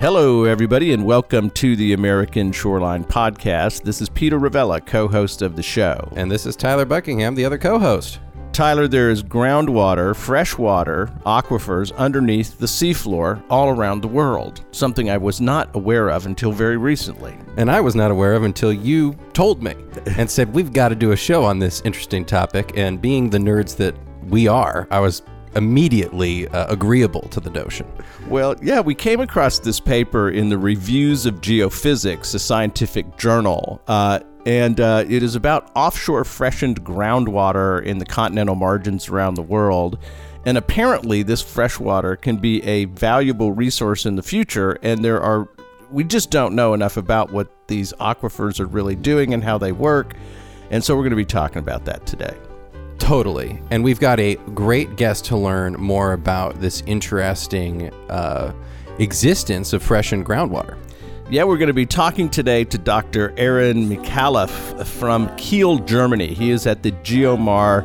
Hello, everybody, and welcome to the American Shoreline Podcast. This is Peter Ravella, co host of the show. And this is Tyler Buckingham, the other co host. Tyler, there is groundwater, freshwater, aquifers underneath the seafloor all around the world, something I was not aware of until very recently. And I was not aware of until you told me and said, We've got to do a show on this interesting topic. And being the nerds that we are, I was immediately uh, agreeable to the notion. Well, yeah, we came across this paper in the Reviews of Geophysics, a scientific journal. Uh, and uh, it is about offshore freshened groundwater in the continental margins around the world. And apparently, this freshwater can be a valuable resource in the future. And there are, we just don't know enough about what these aquifers are really doing and how they work. And so, we're going to be talking about that today. Totally. And we've got a great guest to learn more about this interesting uh, existence of freshened groundwater. Yeah, we're going to be talking today to Dr. Aaron Micallef from Kiel, Germany. He is at the Geomar.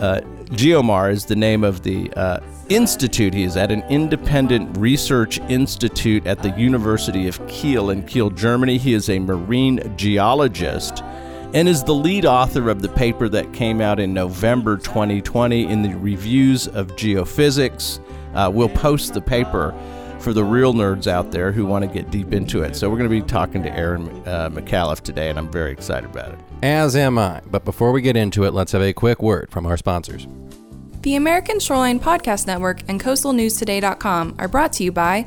Uh, Geomar is the name of the uh, institute. He is at an independent research institute at the University of Kiel in Kiel, Germany. He is a marine geologist and is the lead author of the paper that came out in November 2020 in the Reviews of Geophysics. Uh, we'll post the paper for the real nerds out there who want to get deep into it. So we're going to be talking to Aaron uh, Micallef today, and I'm very excited about it. As am I. But before we get into it, let's have a quick word from our sponsors. The American Shoreline Podcast Network and CoastalNewsToday.com are brought to you by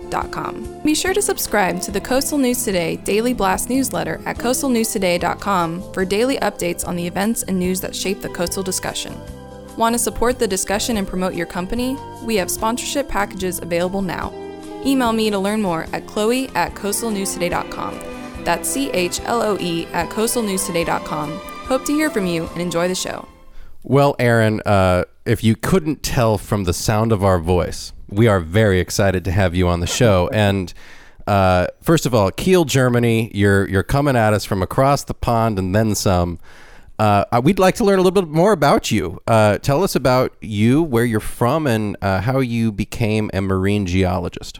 be sure to subscribe to the Coastal News Today Daily Blast newsletter at coastalnewstoday.com for daily updates on the events and news that shape the coastal discussion. Want to support the discussion and promote your company? We have sponsorship packages available now. Email me to learn more at chloe at coastalnewstoday.com. That's C H L O E at coastalnewstoday.com. Hope to hear from you and enjoy the show. Well, Aaron, uh, if you couldn't tell from the sound of our voice, we are very excited to have you on the show. And uh, first of all, Kiel, Germany, you're you're coming at us from across the pond and then some. Uh, we'd like to learn a little bit more about you. Uh, tell us about you, where you're from, and uh, how you became a marine geologist.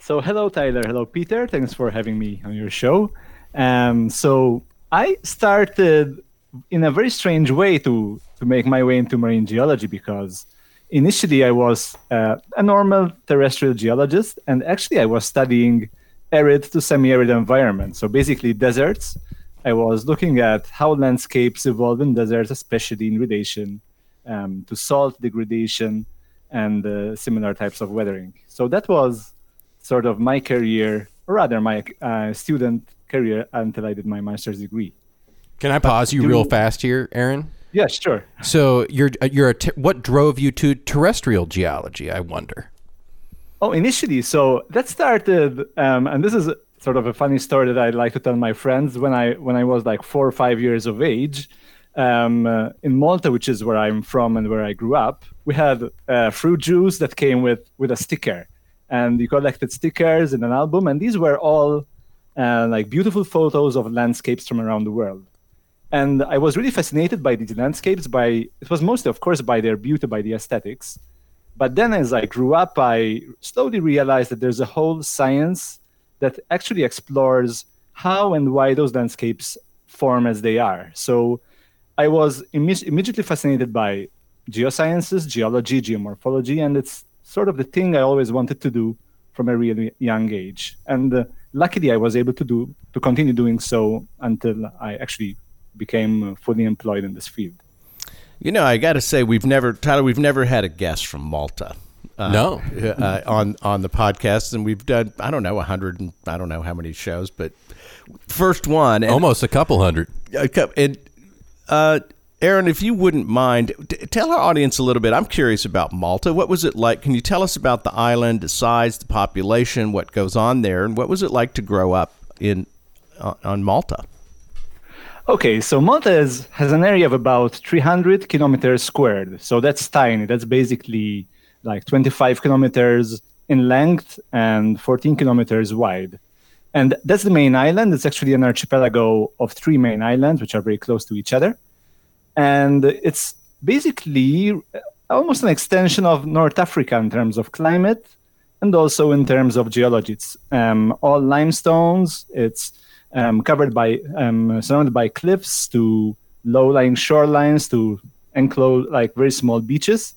So, hello, Tyler. Hello, Peter. Thanks for having me on your show. Um, so, I started in a very strange way to to make my way into marine geology because initially I was uh, a normal terrestrial geologist, and actually I was studying arid to semi-arid environments. So basically deserts. I was looking at how landscapes evolve in deserts, especially in relation um, to salt degradation and uh, similar types of weathering. So that was sort of my career, or rather my uh, student career until I did my master's degree. Can I pause you real fast here, Aaron? Yeah, sure. So you're uh, you're a te- what drove you to terrestrial geology? I wonder. Oh, initially, so that started, um, and this is sort of a funny story that I like to tell my friends. When I when I was like four or five years of age, um, uh, in Malta, which is where I'm from and where I grew up, we had uh, fruit juice that came with with a sticker, and you collected stickers in an album, and these were all uh, like beautiful photos of landscapes from around the world and I was really fascinated by these landscapes. By it was mostly, of course, by their beauty, by the aesthetics. But then, as I grew up, I slowly realized that there's a whole science that actually explores how and why those landscapes form as they are. So, I was Im- immediately fascinated by geosciences, geology, geomorphology, and it's sort of the thing I always wanted to do from a really young age. And uh, luckily, I was able to do to continue doing so until I actually became fully employed in this field. You know, I got to say, we've never, Tyler, we've never had a guest from Malta. Uh, no, uh, on on the podcast, and we've done I don't know a hundred and I don't know how many shows, but first one, almost a couple hundred. A couple, and uh, Aaron, if you wouldn't mind, t- tell our audience a little bit. I'm curious about Malta. What was it like? Can you tell us about the island, the size, the population, what goes on there, and what was it like to grow up in uh, on Malta? Okay, so is, has an area of about 300 kilometers squared. So that's tiny. That's basically like 25 kilometers in length and 14 kilometers wide. And that's the main island. It's actually an archipelago of three main islands, which are very close to each other. And it's basically almost an extension of North Africa in terms of climate and also in terms of geology. It's um, all limestones. It's um, covered by, um, surrounded by cliffs to low-lying shorelines to enclose like very small beaches.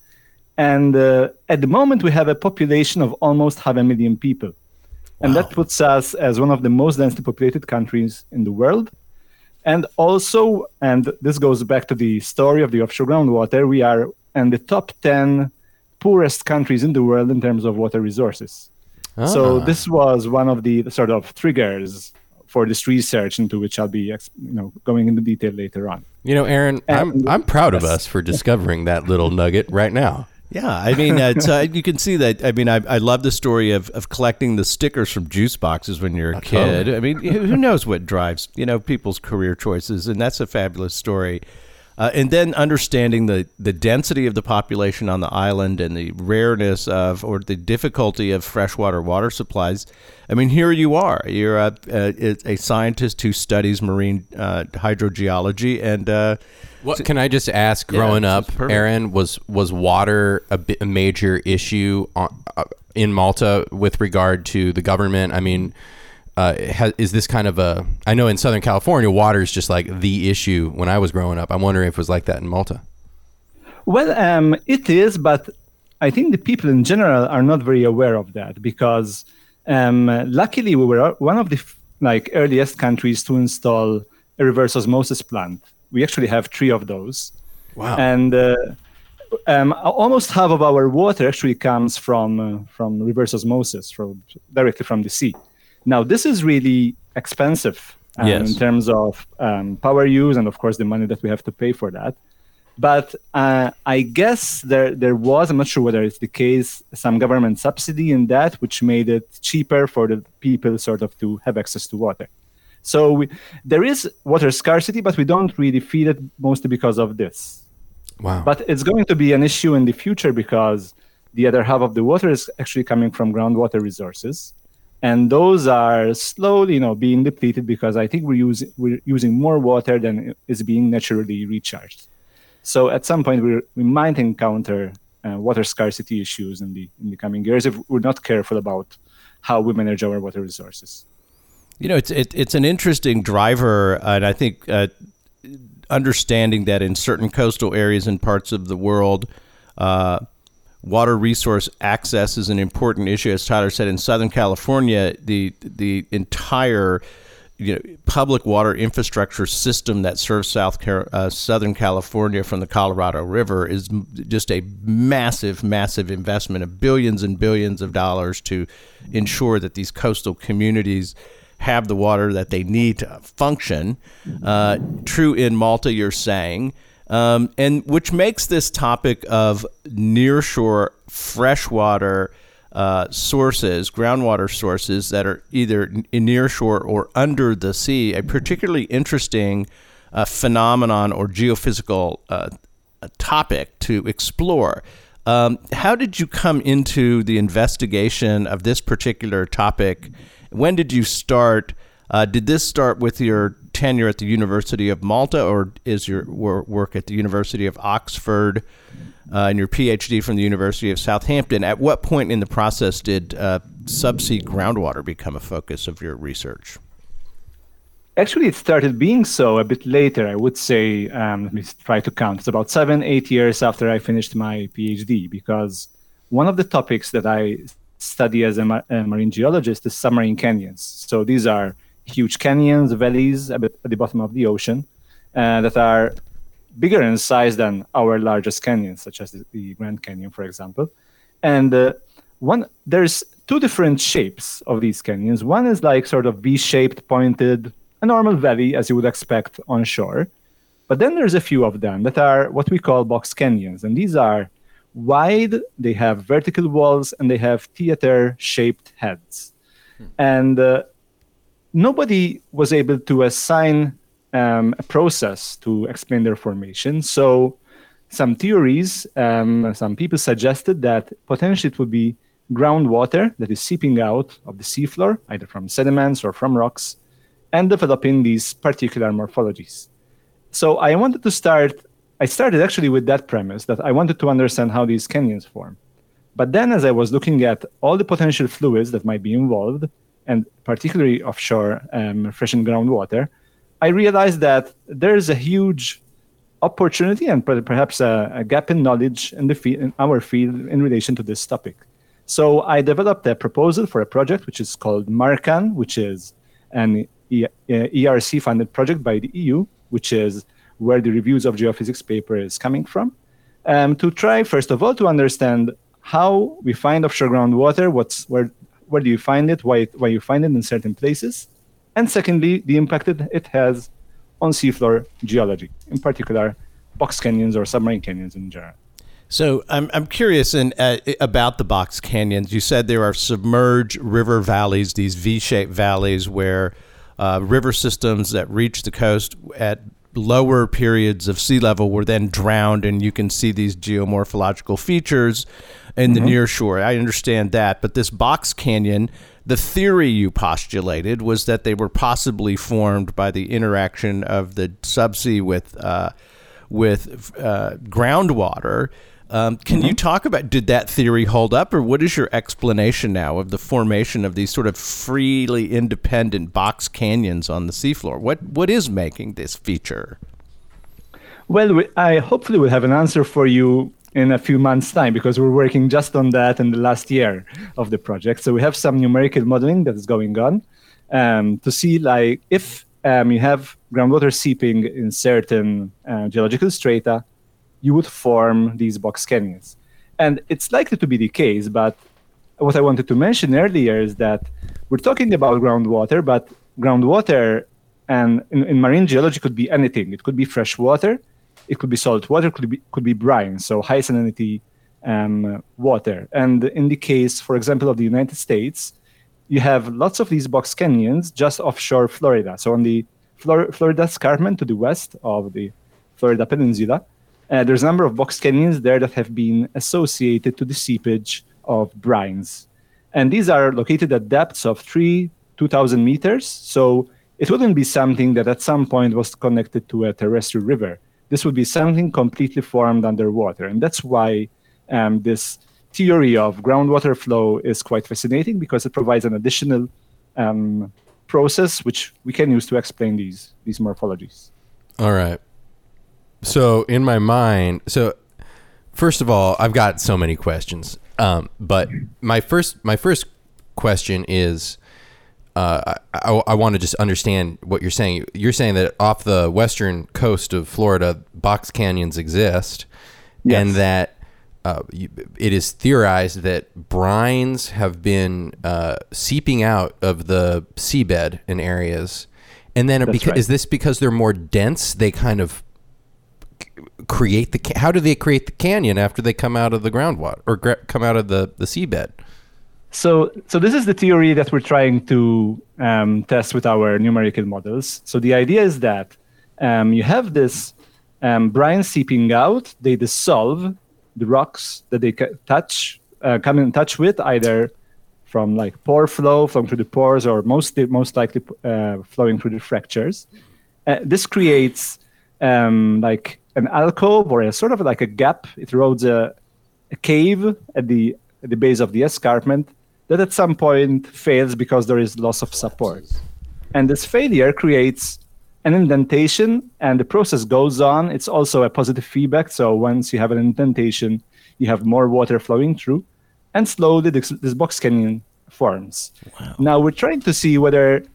And uh, at the moment, we have a population of almost half a million people. And that puts us as one of the most densely populated countries in the world. And also, and this goes back to the story of the offshore groundwater, we are in the top 10 poorest countries in the world in terms of water resources. So Ah. this was one of the sort of triggers for this research into which I'll be you know, going into detail later on. You know, Aaron, I'm I'm proud of us for discovering that little nugget right now. Yeah, I mean, uh, it's, uh, you can see that. I mean, I, I love the story of, of collecting the stickers from juice boxes when you're a kid. I mean, who who knows what drives you know people's career choices, and that's a fabulous story. Uh, and then understanding the, the density of the population on the island and the rareness of or the difficulty of freshwater water supplies. I mean, here you are. You're a, a, a scientist who studies marine uh, hydrogeology and. Uh, What can I just ask? Growing it's- up. Aaron was was water a, bi- a major issue on, uh, in Malta with regard to the government? I mean, uh, ha, is this kind of a? I know in Southern California, water is just like the issue. When I was growing up, I'm wondering if it was like that in Malta. Well, um, it is, but I think the people in general are not very aware of that because, um, luckily, we were one of the f- like earliest countries to install a reverse osmosis plant. We actually have three of those, Wow. and uh, um, almost half of our water actually comes from uh, from reverse osmosis, from directly from the sea. Now, this is really expensive um, Yes. in terms of um, power use and, of course, the money that we have to pay for that. But uh, I guess there there was, I'm not sure whether it's the case, some government subsidy in that, which made it cheaper for the people sort of to have access to water. So we, there is water scarcity, but we don't really feel it mostly because of this. wow. But it's going to be an issue in the future because the other half of the water is actually coming from groundwater resources, and those are slowly, you know, being depleted because I think we're using we're using more water than is being naturally recharged. So at some point, we we might encounter uh, water scarcity issues in the in the coming years if we're not careful about how we manage our water resources. You know, it's it, it's an interesting driver, and I think uh, understanding that in certain coastal areas and parts of the world, uh, water resource access is an important issue. As Tyler said, in Southern California, the the entire you know, public water infrastructure system that serves South uh, Southern California from the Colorado River is just a massive, massive investment of billions and billions of dollars to ensure that these coastal communities have the water that they need to function. Uh, true in Malta, you're saying. Um, and which makes this topic of nearshore freshwater uh, sources, groundwater sources that are either nearshore or under the sea, a particularly interesting uh, phenomenon or geophysical uh, topic to explore. Um, how did you come into the investigation of this particular topic? When did you start? Uh, did this start with your tenure at the University of Malta, or is your work at the University of Oxford uh, and your PhD from the University of Southampton? At what point in the process did uh, subsea groundwater become a focus of your research? Actually, it started being so a bit later. I would say, um, let me try to count. It's about seven, eight years after I finished my PhD, because one of the topics that I study as a, ma- a marine geologist is submarine canyons. So these are huge canyons, valleys at, the bottom of the ocean uh, that are bigger in size than our largest canyons, such as the, Grand Canyon, for example. And uh, one there's two different shapes of these canyons. One is like sort of V-shaped, pointed, a normal valley as you would expect on shore. But then there's a few of them that are what we call box canyons, and these are wide. They have vertical walls and they have theater-shaped heads. And uh, nobody was able to assign um, a process to explain their formation. So, some theories, um, some people suggested that potentially it would be groundwater that is seeping out of the seafloor, either from sediments or from rocks, and developing these particular morphologies. So, I wanted to start, I started actually with that premise that I wanted to understand how these canyons form. But then, as I was looking at all the potential fluids that might be involved, and particularly offshore um, freshened groundwater, I realized that there's a huge opportunity and perhaps a, a gap in knowledge in, in our field in relation to this topic. So I developed a proposal for a project which is called MARCAN, which is an ERC funded project by the EU, which is where the reviews of geophysics paper is coming from, um, to try, first of all, to understand how we find offshore groundwater, what's, where, where do you find it, why, why you find it in certain places, and secondly, the impact it, it has on seafloor geology, in particular, box canyons or submarine canyons in general. So I'm, I'm curious in, uh, about the box canyons. You said there are submerged river valleys, these V-shaped valleys where uh, river systems that reach the coast at lower periods of sea level were then drowned, and you can see these geomorphological features in mm-hmm. the near shore. I understand that, but this box canyon, the theory you postulated was that they were possibly formed by the interaction of the subsea with uh, with uh, groundwater. Um, can mm-hmm. you talk about did that theory hold up, or what is your explanation now of the formation of these sort of freely independent box canyons on the seafloor? What what is making this feature? Well, I hopefully will have an answer for you in a few months' time because we're working just on that in the last year of the project. So we have some numerical modeling that is going on um, to see like if um, you have groundwater seeping in certain uh, geological strata, you would form these box canyons. And it's likely to be the case, but what I wanted to mention earlier is that we're talking about groundwater, but groundwater and in, in marine geology could be anything. It could be fresh water, it could be salt water, could be could be brine, so high salinity um, water. And in the case, for example, of the United States, you have lots of these box canyons just offshore Florida. So on the Flor- Florida escarpment to the west of the Florida Peninsula, uh, there's a number of box canyons there that have been associated to the seepage of brines. And these are located at depths of three, 2,000 meters. So it wouldn't be something that at some point was connected to a terrestrial river this would be something completely formed underwater. And that's why um, this theory of groundwater flow is quite fascinating because it provides an additional um, process which we can use to explain these these morphologies. All right. So in my mind, so first of all, I've got so many questions. Um, but my first my first question is uh, I, I want to just understand what you're saying. You're saying that off the western coast of Florida, box canyons exist, yes. and that uh, it is theorized that brines have been uh, seeping out of the seabed in areas, and then beca- right. is this because they're more dense? They kind of create the. Ca- how do they create the canyon after they come out of the groundwater or gra- come out of the the seabed? So, so this is the theory that we're trying to um, test with our numerical models. So the idea is that um, you have this um, brine seeping out. They dissolve the rocks that they touch, uh, come in touch with, either from like pore flow, flowing through the pores, or most most likely uh, flowing through the fractures. Uh, this creates um, like an alcove or a sort of like a gap. It erodes a, a cave at the at the base of the escarpment that at some point fails because there is loss of support. And this failure creates an indentation and the process goes on. It's also a positive feedback. So once you have an indentation, you have more water flowing through, and slowly this, this box canyon forms. Wow. Now we're trying to see whether,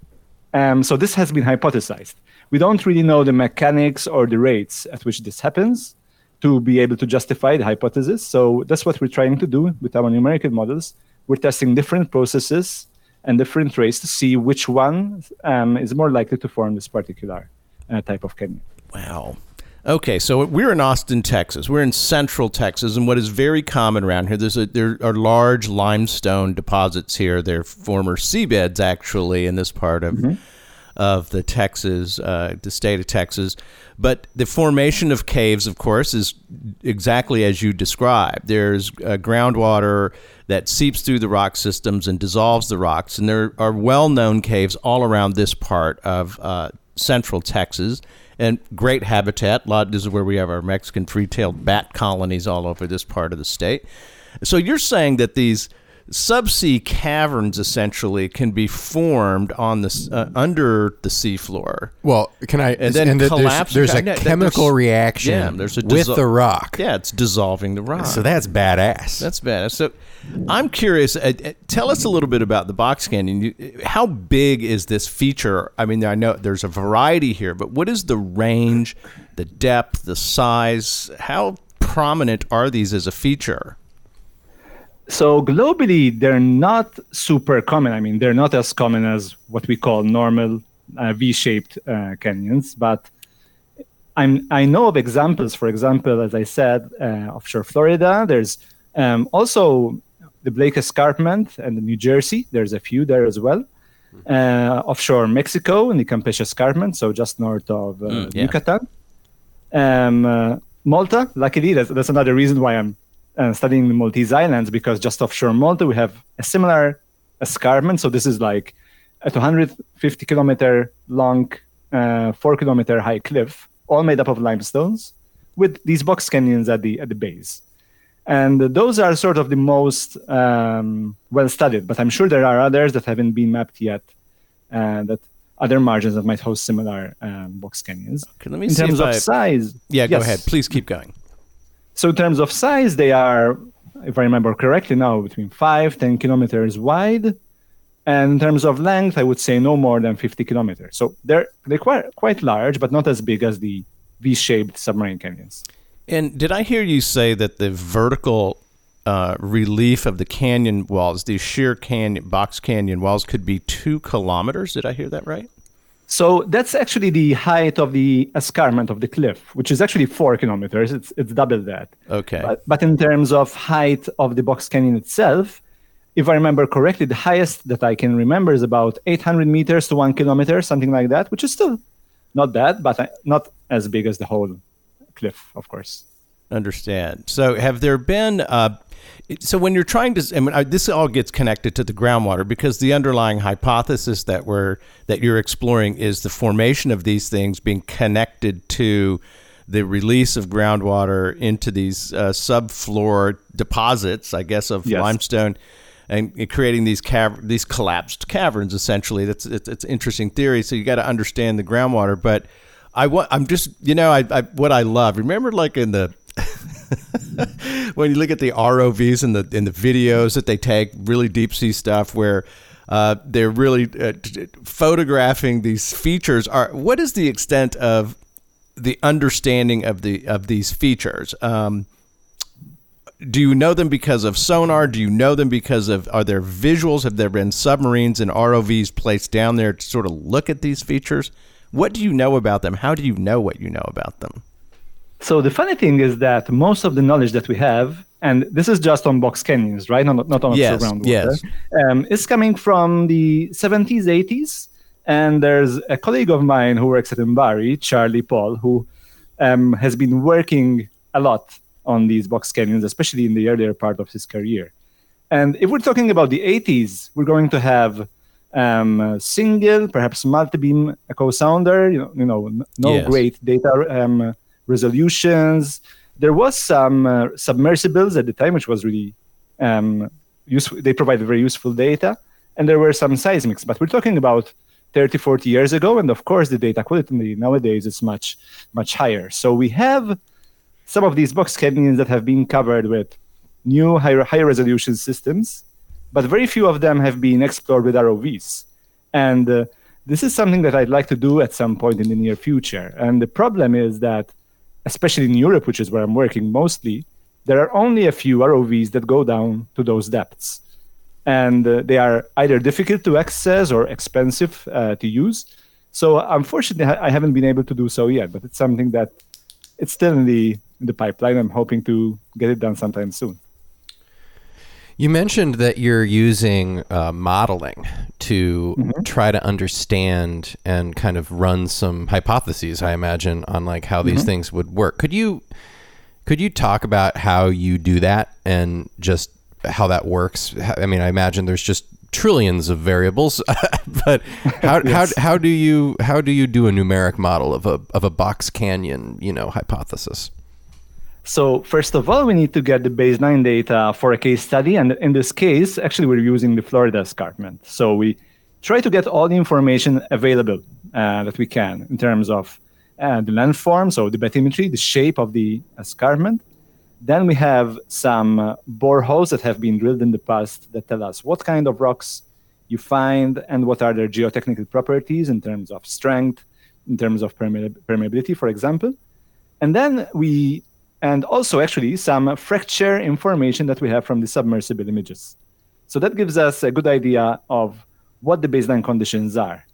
um, so this has been hypothesized. We don't really know the mechanics or the rates at which this happens to be able to justify the hypothesis. So that's what we're trying to do with our numerical models we're testing different processes and different rates to see which one um, is more likely to form this particular uh, type of canyon. Wow. Okay, so we're in Austin, Texas. We're in central Texas, and what is very common around here, there's a, there are large limestone deposits here. They're former seabeds, actually, in this part of mm-hmm. of the Texas, uh, the state of Texas. But the formation of caves, of course, is exactly as you described. There's uh, groundwater that seeps through the rock systems and dissolves the rocks, and there are well-known caves all around this part of uh, central Texas. And great habitat. A lot. This is where we have our Mexican free-tailed bat colonies all over this part of the state. So you're saying that these subsea caverns essentially can be formed on the uh, under the seafloor. Well, can I? And then there's- collapse- There's, a there's- chemical reaction Yeah, there's a with the rock. Yeah, it's dissolving the rock. So that's badass. That's bad. So, I'm curious. Uh, uh, tell us a little bit about the box canyon. You, how big is this feature? I mean, I know there's a variety here, but what is the range, the depth, the size? How prominent are these as a feature? So globally, they're not super common. I mean, they're not as common as what we call normal uh, V-shaped uh, canyons, but I'm, I know of examples. For example, as I said, uh, offshore Florida, there's um, also the Blake Escarpment and New Jersey. There's a few there as well. Uh, offshore Mexico in the Campeche Escarpment, so just north of uh, Mm, yeah. Yucatan. Um, uh, Malta, luckily, that's, that's another reason why I'm uh, studying the Maltese Islands because just offshore Malta we have a similar escarpment. So this is like a 250 kilometer long, uh, four kilometer high cliff, all made up of limestones, with these box canyons at the at the base. And those are sort of the most um, well studied, but I'm sure there are others that haven't been mapped yet. Uh, that other margins that might host similar um, box canyons. Okay, let me In see terms of I- size, Yeah, go ahead. Please keep going. So in terms of size, they are, if I remember correctly now, between 5, 10 kilometers wide. And in terms of length, I would say no more than 50 kilometers. So they're, they're quite, quite large, but not as big as the V-shaped submarine canyons. And did I hear you say that the vertical uh, relief of the canyon walls, these sheer canyon box canyon walls, could be two kilometers? Did I hear that right? So that's actually the height of the escarpment of the cliff, which is actually four kilometers. It's, it's double that. Okay. But, but in terms of height of the box canyon itself, if I remember correctly, the highest that I can remember is about 800 meters to one kilometer, something like that, which is still not bad, but uh, not as big as the whole cliff, of course. Understand. So, have there been? Uh, so, when you're trying to, I mean, this all gets connected to the groundwater because the underlying hypothesis that we're that you're exploring is the formation of these things being connected to the release of groundwater into these uh, subfloor deposits, I guess, of Yes. limestone. And creating these cav- these collapsed caverns, essentially. That's it's, it's interesting theory. So you got to understand the groundwater. But I want. I'm just you know I, I what I love. Remember like in the when you look at the ROVs and the in the videos that they take, really deep sea stuff where uh, they're really uh, photographing these features. Are what is the extent of the understanding of the of these features? Um, do you know them because of sonar? Do you know them because of are there visuals? Have there been submarines and ROVs placed down there to sort of look at these features? What do you know about them? How do you know what you know about them? So the funny thing is that most of the knowledge that we have, and this is just on box canyons, right? Not, not on Yes, groundwater, yes. um, is coming from the 70s, 80s. And there's a colleague of mine who works at Mbari, Charlie Paull, who um, has been working a lot on these box canyons, especially in the earlier part of his career. And if we're talking about the 80s, we're going to have um, a single, perhaps multi-beam echo sounder. You know, you know, no Yes. great data um, resolutions. There was some uh, submersibles at the time, which was really um, useful. They provided very useful data, and there were some seismics. But we're talking about 30, 40 years ago, and of course, the data quality nowadays is much, much higher. So we have some of these box canyons that have been covered with new high, high resolution systems, but very few of them have been explored with ROVs. And uh, this is something that I'd like to do at some point in the near future. And the problem is that, especially in Europe, which is where I'm working mostly, there are only a few ROVs that go down to those depths. And uh, they are either difficult to access or expensive uh, to use. So unfortunately, I haven't been able to do so yet, but it's something that it's still in the in the pipeline. I'm hoping to get it done sometime soon. You mentioned that you're using uh, modeling to mm-hmm. try to understand and kind of run some hypotheses. I imagine on like how mm-hmm. these things would work. Could you could you talk about how you do that and just how that works? I mean, I imagine there's just trillions of variables, but how, yes. how how do you how do you do a numeric model of a of a box canyon you know hypothesis? So first of all, we need to get the baseline data for a case study. And in this case, actually, we're using the Florida escarpment. So we try to get all the information available uh, that we can in terms of uh, the landform, so the bathymetry, the shape of the escarpment. Then we have some uh, boreholes that have been drilled in the past that tell us what kind of rocks you find and what are their geotechnical properties in terms of strength, in terms of permeability, for example. And then we and also actually some fracture information that we have from the submersible images. So that gives us a good idea of what the baseline conditions are.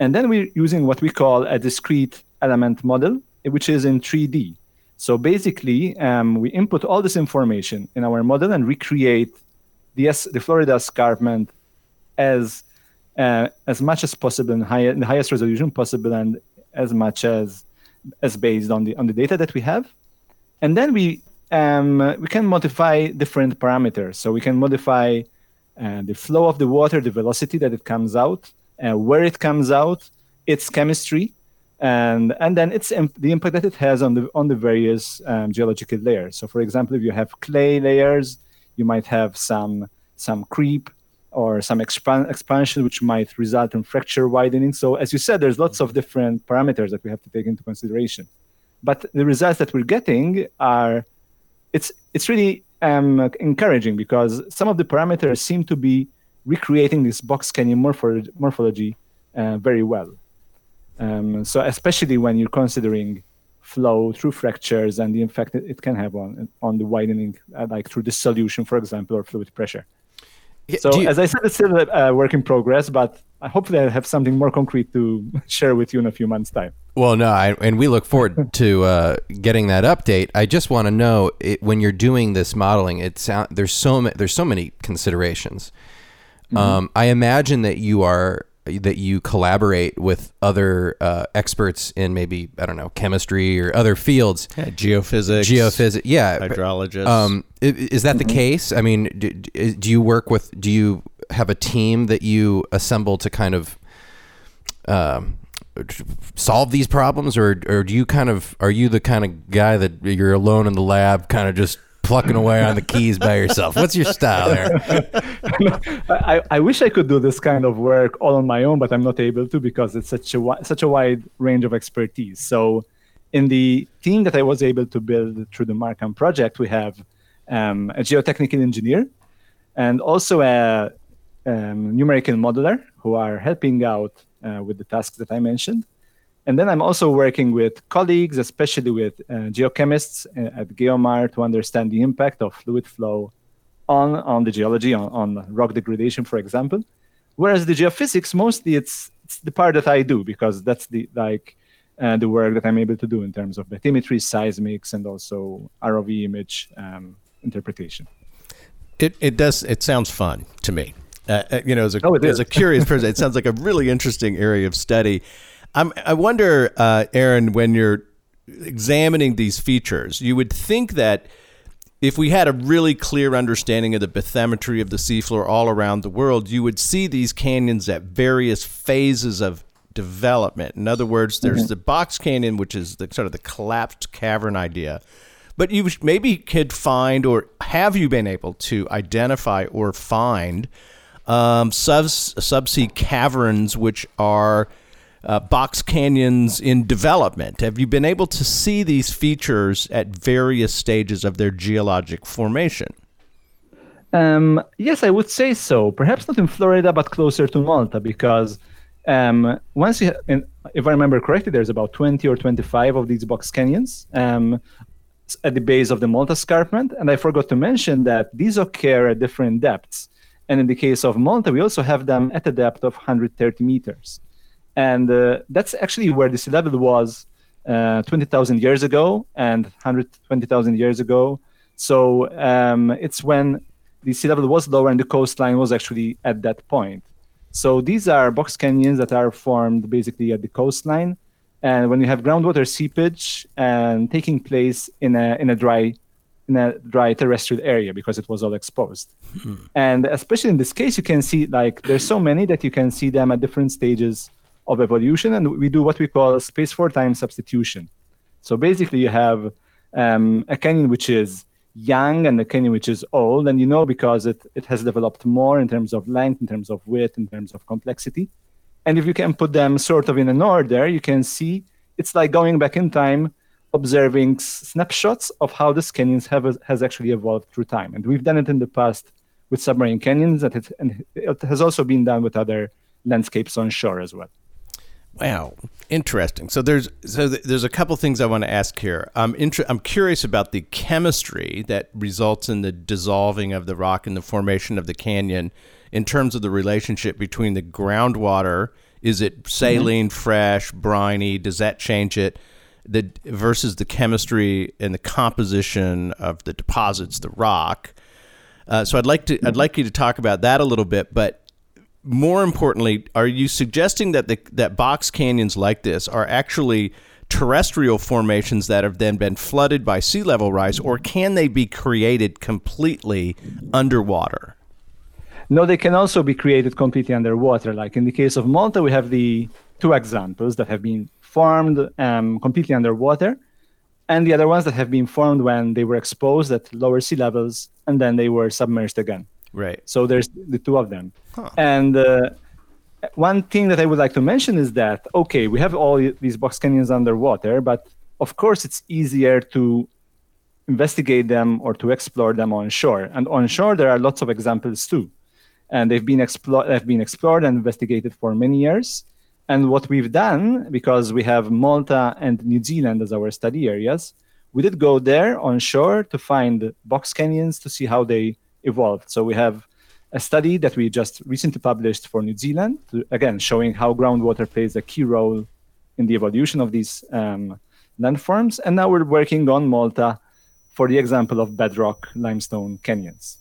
And then we're using what we call a discrete element model, which is in 3D. So basically, um, we input all this information in our model and recreate the, the Florida escarpment as uh, as much as possible in, high, in the highest resolution possible and as much as as based on the on the data that we have and then we um, we can modify different parameters. So we can modify uh, the flow of the water, the velocity that it comes out, uh, where it comes out, its chemistry, and and then it's imp- the impact that it has on the on the various um, geological layers. So, for example, if you have clay layers, you might have some some creep or some expan- expansion, which might result in fracture widening. So, as you said, there's lots of different parameters that we have to take into consideration but the results that we're getting are it's it's really um, encouraging because some of the parameters seem to be recreating this box canyon morpho- morphology uh, very well. Um, so especially when you're considering flow through fractures and the effect it can have on on the widening, uh, like through dissolution, for example, or fluid pressure. So you, as I said, it's still a work in progress, but hopefully I have something more concrete to share with you in a few months' time. Well, no, I, and we look forward to uh, getting that update. I just want to know it, when you're doing this modeling, it's there's so there's so many considerations. Mm-hmm. Um, I imagine that you are that you collaborate with other uh, experts in maybe I don't know chemistry or other fields, yeah, geophysics, geophysics, yeah, hydrologists. Um, is that the mm-hmm. case? I mean, do, do, you work with? Do you have a team that you assemble to kind of um, solve these problems, or or do you kind of are you the kind of guy that you're alone in the lab, kind of just plucking away on the keys by yourself? What's your style there? I, I wish I could do this kind of work all on my own, but I'm not able to because it's such a such a wide range of expertise. So, in the team that I was able to build through the MARCAN project, we have um, a geotechnical engineer and also a um, numerical modeler who are helping out uh, with the tasks that I mentioned. And then I'm also working with colleagues, especially with uh, geochemists uh, at Geomar to understand the impact of fluid flow on, on the geology, on, on rock degradation, for example. Whereas the geophysics, mostly it's, it's the part that I do because that's the like uh, the work that I'm able to do in terms of bathymetry, seismics, and also ROV image um, interpretation. It, it does. It sounds fun to me. Uh, uh, you know, as a, oh, as a curious person, it sounds like a really interesting area of study. I'm, I wonder, uh, Aaron, when you're examining these features, you would think that if we had a really clear understanding of the bathymetry of the seafloor all around the world, you would see these canyons at various phases of development. In other words, there's mm-hmm. the box canyon, which is the sort of the collapsed cavern idea. But you maybe could find, or have you been able to identify or find um, sub, subsea caverns, which are uh, box canyons in development. Have you been able to see these features at various stages of their geologic formation? Um, yes, I would say so. Perhaps not in Florida, but closer to Malta, because um, once you, if I remember correctly, there's about 20 or 25 of these box canyons um, at the base of the Malta escarpment. And I forgot to mention that these occur at different depths. And in the case of Malta, we also have them at a depth of 130 meters. And uh, that's actually where the sea level was uh, 20,000 years ago and 120,000 years ago. So um, it's when the sea level was lower and the coastline was actually at that point. So these are box canyons that are formed basically at the coastline, and when you have groundwater seepage and taking place in a in a dry in a dry terrestrial area because it was all exposed. Hmm. And especially in this case, you can see like there's so many that you can see them at different stages of evolution, and we do what we call space for time substitution. So basically, you have um, a canyon which is young and a canyon which is old, and you know because it, it has developed more in terms of length, in terms of width, in terms of complexity. And if you can put them sort of in an order, you can see it's like going back in time, observing snapshots of how the canyons have has actually evolved through time. And we've done it in the past with submarine canyons, that it, and it has also been done with other landscapes on shore as well. Wow, interesting. So there's so there's a couple things I want to ask here. I'm inter- I'm curious about the chemistry that results in the dissolving of the rock and the formation of the canyon, in terms of the relationship between the groundwater. Is it saline, mm-hmm. fresh, briny? Does that change it? The versus the chemistry and the composition of the deposits, the rock. Uh, so I'd like to I'd like you to talk about that a little bit, but more importantly, are you suggesting that the, that box canyons like this are actually terrestrial formations that have then been flooded by sea level rise, or can they be created completely underwater? No, they can also be created completely underwater. Like in the case of Malta, we have the two examples that have been formed um, completely underwater, and the other ones that have been formed when they were exposed at lower sea levels and then they were submerged again. Right. So there's the two of them. Huh. And uh, one thing that I would like to mention is that, okay, we have all these box canyons underwater, but of course it's easier to investigate them or to explore them on shore. And on shore, there are lots of examples too. And they've been, explo- they've been explored and investigated for many years. And what we've done, because we have Malta and New Zealand as our study areas, we did go there on shore to find box canyons to see how they evolved. So we have a study that we just recently published for New Zealand, to, again, showing how groundwater plays a key role in the evolution of these um, landforms. And now we're working on Malta for the example of bedrock limestone canyons.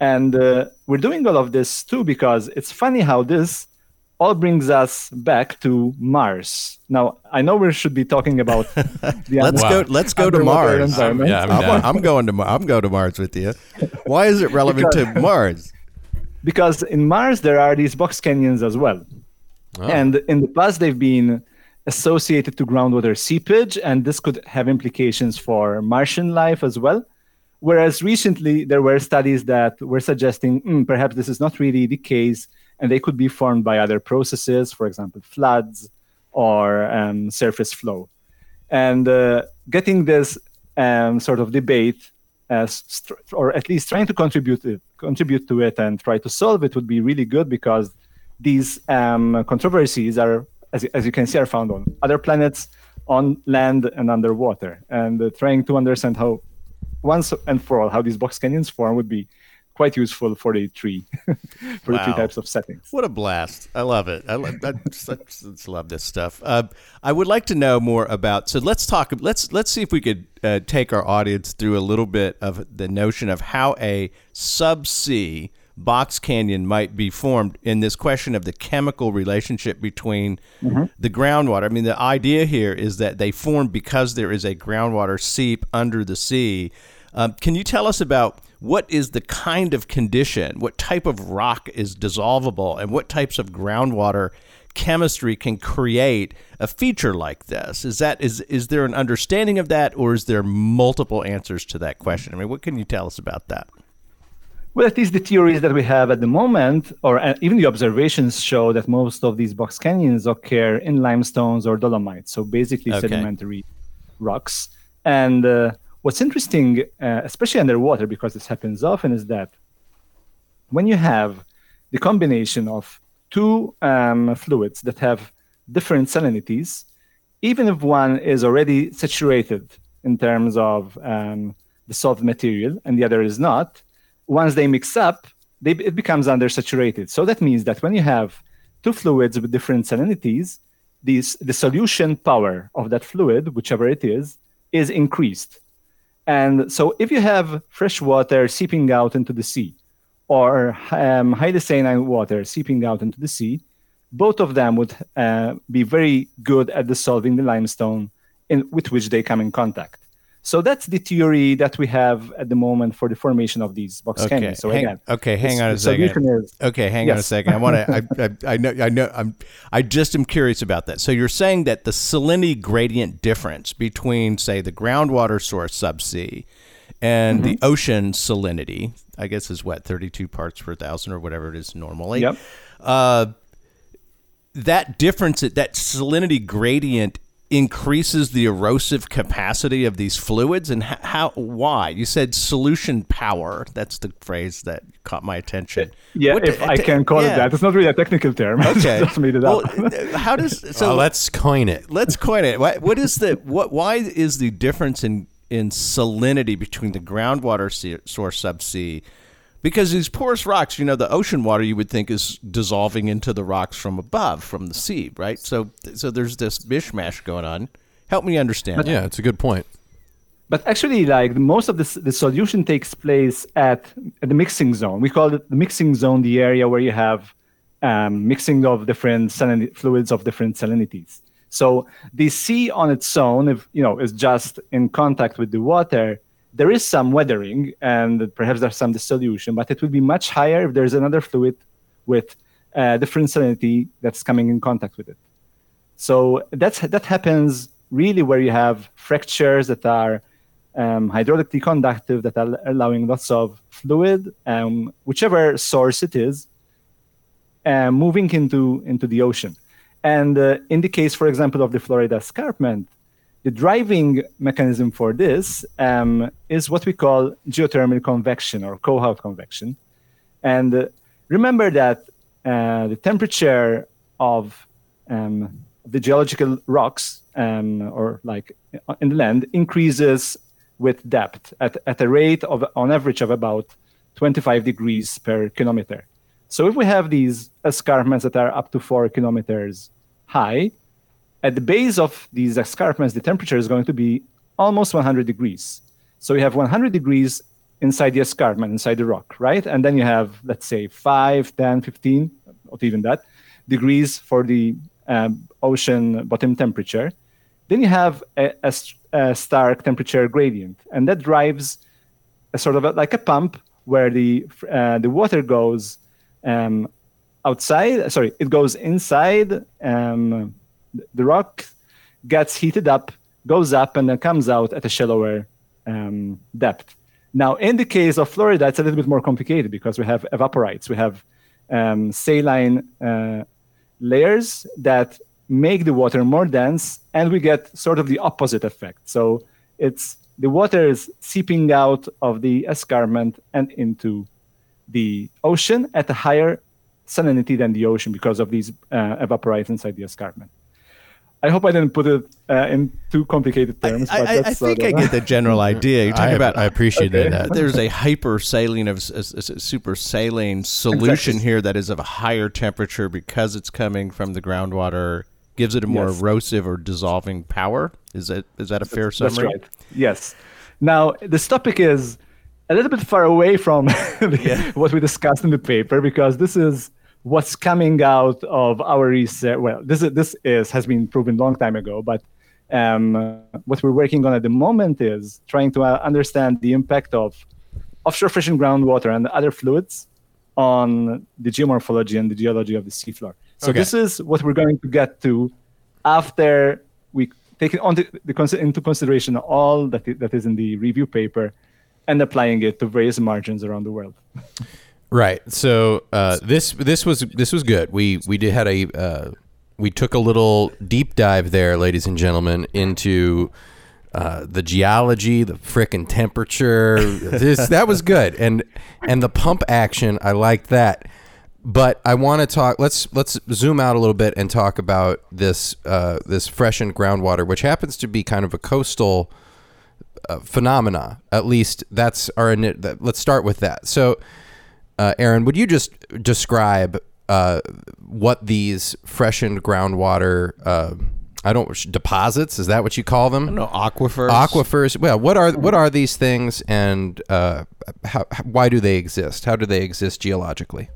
And uh, we're doing all of this too because it's funny how this all brings us back to Mars. Now, I know we should be talking about the let's go. Let's go to Mars. I'm, yeah, I'm, I'm, I'm, going to I'm going to Mars with you. Why is it relevant because, to Mars? Because in Mars there are these box canyons as well, oh. and in the past they've been associated to groundwater seepage, and this could have implications for Martian life as well. Whereas recently there were studies that were suggesting mm, perhaps this is not really the case and they could be formed by other processes, for example, floods or um, surface flow. And uh, getting this um, sort of debate, as, or at least trying to contribute it, contribute to it and try to solve it, would be really good because these um, controversies are, as, as you can see, are found on other planets, on land, and underwater. And uh, trying to understand how, once and for all, how these box canyons form would be quite useful for the tree, for wow. the three types of settings. What a blast! I love it. I, love, I, just, I just love this stuff. Uh, I would like to know more about. So let's talk. Let's let's see if we could uh, take our audience through a little bit of the notion of how a subsea box canyon might be formed in this question of the chemical relationship between mm-hmm. the groundwater. I mean, the idea here is that they form because there is a groundwater seep under the sea. Um, can you tell us about what is the kind of condition, what type of rock is dissolvable, and what types of groundwater chemistry can create a feature like this? Is that is is there an understanding of that, or is there multiple answers to that question? I mean, what can you tell us about that? Well, at least the theories that we have at the moment, or uh, even the observations, show that most of these box canyons occur in limestones or dolomites, so basically okay. sedimentary rocks. And uh, what's interesting, uh, especially underwater, because this happens often, is that when you have the combination of two um, fluids that have different salinities, even if one is already saturated in terms of um, the solved material and the other is not, once they mix up, they, it becomes undersaturated. So that means that when you have two fluids with different salinities, these, the solution power of that fluid, whichever it is, is increased. And so if you have fresh water seeping out into the sea, or um, saline water seeping out into the sea, both of them would uh, be very good at dissolving the limestone in, with which they come in contact. So that's the theory that we have at the moment for the formation of these box Okay, canyons. So hang- again, okay, hang on a second. is- Okay, hang on a second. I want to. I, I, I know. I know. I'm. I just am curious about that. So you're saying that the salinity gradient difference between, say, the groundwater source subsea and the Mm-hmm. ocean salinity, I guess, is what 32 parts per thousand or whatever it is normally. Yep. Uh, that difference, that salinity gradient increases the erosive capacity of these fluids and how why you said solution power that's the phrase that caught my attention yeah, What if the- I can call yeah. it that. It's not really a technical term. Okay just made it well, uh, how does so So let's coin it. let's coin it what, what is the what why is the difference in in salinity between the groundwater source subsea because these porous rocks you know the ocean water you would think is dissolving into the rocks from above from the sea right so so there's this mishmash going on help me understand Yeah, it's a good point. But actually, like most of the, the solution takes place at, at the mixing zone. We call it the mixing zone, the area where you have um, mixing of different salinity, fluids of different salinities. So the sea on its own, if you know, is just in contact with the water. There is some weathering, and perhaps there's some dissolution, but it will be much higher if there's another fluid with uh, different salinity that's coming in contact with it. So that's that happens really where you have fractures that are um, hydraulically conductive that are allowing lots of fluid, um, whichever source it is, uh, moving into into the ocean. And uh, in the case, for example, of the Florida escarpment, the driving mechanism for this um, is what we call geothermal convection or Kohout convection. And uh, remember that uh, the temperature of um, the geological rocks um, or like in the land increases with depth at, at a rate of on average of about 25 degrees per kilometer. So if we have these escarpments that are up to four kilometers high, at the base of these escarpments, the temperature is going to be almost 100 degrees. So you have 100 degrees inside the escarpment, inside the rock, right? And then you have, let's say, 5, 10, 15, not even that, degrees for the um, ocean bottom temperature. Then you have a stark temperature gradient, and that drives a sort of a, like a pump where the uh, the water goes um, outside. Sorry, it goes inside um, the rock, gets heated up, goes up, and then comes out at a shallower um, depth. Now, in the case of Florida, it's a little bit more complicated because we have evaporites, we have um, saline uh, layers that make the water more dense, and we get sort of the opposite effect. So it's the water is seeping out of the escarpment and into the ocean at a higher salinity than the ocean because of these uh, evaporites inside the escarpment. I hope I didn't put it uh, in too complicated terms. I, but I, I think I of- get the general idea. You're talking I, about I appreciated Okay. that. there's a hyper saline of s- s- s- super saline solution Exactly. here that is of a higher temperature because it's coming from the groundwater gives it a more Yes. erosive or dissolving power is that is that a fair That's summary right. Yes. Now, this topic is a little bit far away from the- what we discussed in the paper because this is what's coming out of our research. Well, this is, this is has been proven long time ago, but um, what we're working on at the moment is trying to uh, understand the impact of offshore freshened groundwater and other fluids on the geomorphology and the geology of the seafloor. So Okay. this is what we're going to get to after we take it on the, the into consideration all that that is in the review paper and applying it to various margins around the world. Right. So uh, this this was this was good. We we did had a uh, we took a little deep dive there, ladies and gentlemen, into uh, the geology, the frickin' temperature. this that was good, and and the pump action. I liked that. But I want to talk. Let's let's zoom out a little bit and talk about this uh, this freshened groundwater, which happens to be kind of a coastal uh, phenomena. At least that's our. Let's start with that. So, uh, Aaron, would you just describe uh, what these freshened groundwater? Uh, I don't deposits. Is that what you call them? No aquifers. Aquifers. Well, what are what are these things, and uh, how, why do they exist? How do they exist geologically?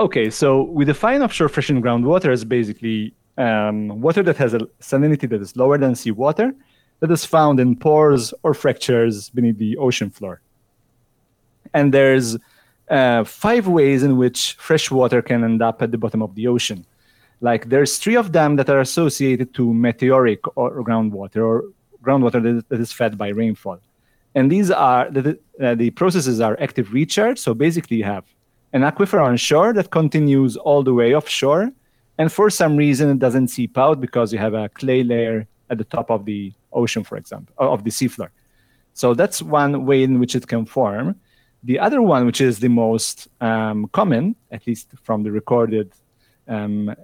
Okay, so we define offshore freshened groundwater as basically um, water that has a salinity that is lower than seawater that is found in pores or fractures beneath the ocean floor. And there's uh, five ways in which fresh water can end up at the bottom of the ocean. Like there's three of them that are associated to meteoric or groundwater or groundwater that, is fed by rainfall. And these are the, uh, the processes are active recharge. So basically, you have an aquifer on shore that continues all the way offshore, and for some reason it doesn't seep out because you have a clay layer at the top of the ocean, for example, of the seafloor. So that's one way in which it can form. The other one, which is the most um, common, at least from the recorded um,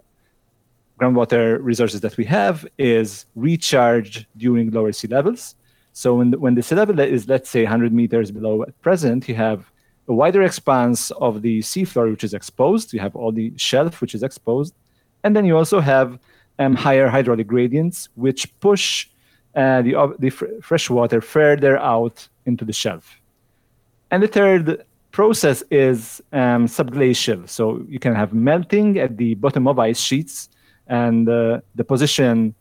groundwater resources that we have, is recharge during lower sea levels. So when the, when the sea level is, let's say, 100 meters below at present, you have a wider expanse of the seafloor, which is exposed. You have all the shelf, which is exposed. And then you also have um, higher hydraulic gradients, which push uh, the, the fr- fresh water further out into the shelf. And the third process is um, subglacial. So you can have melting at the bottom of ice sheets, and uh, the position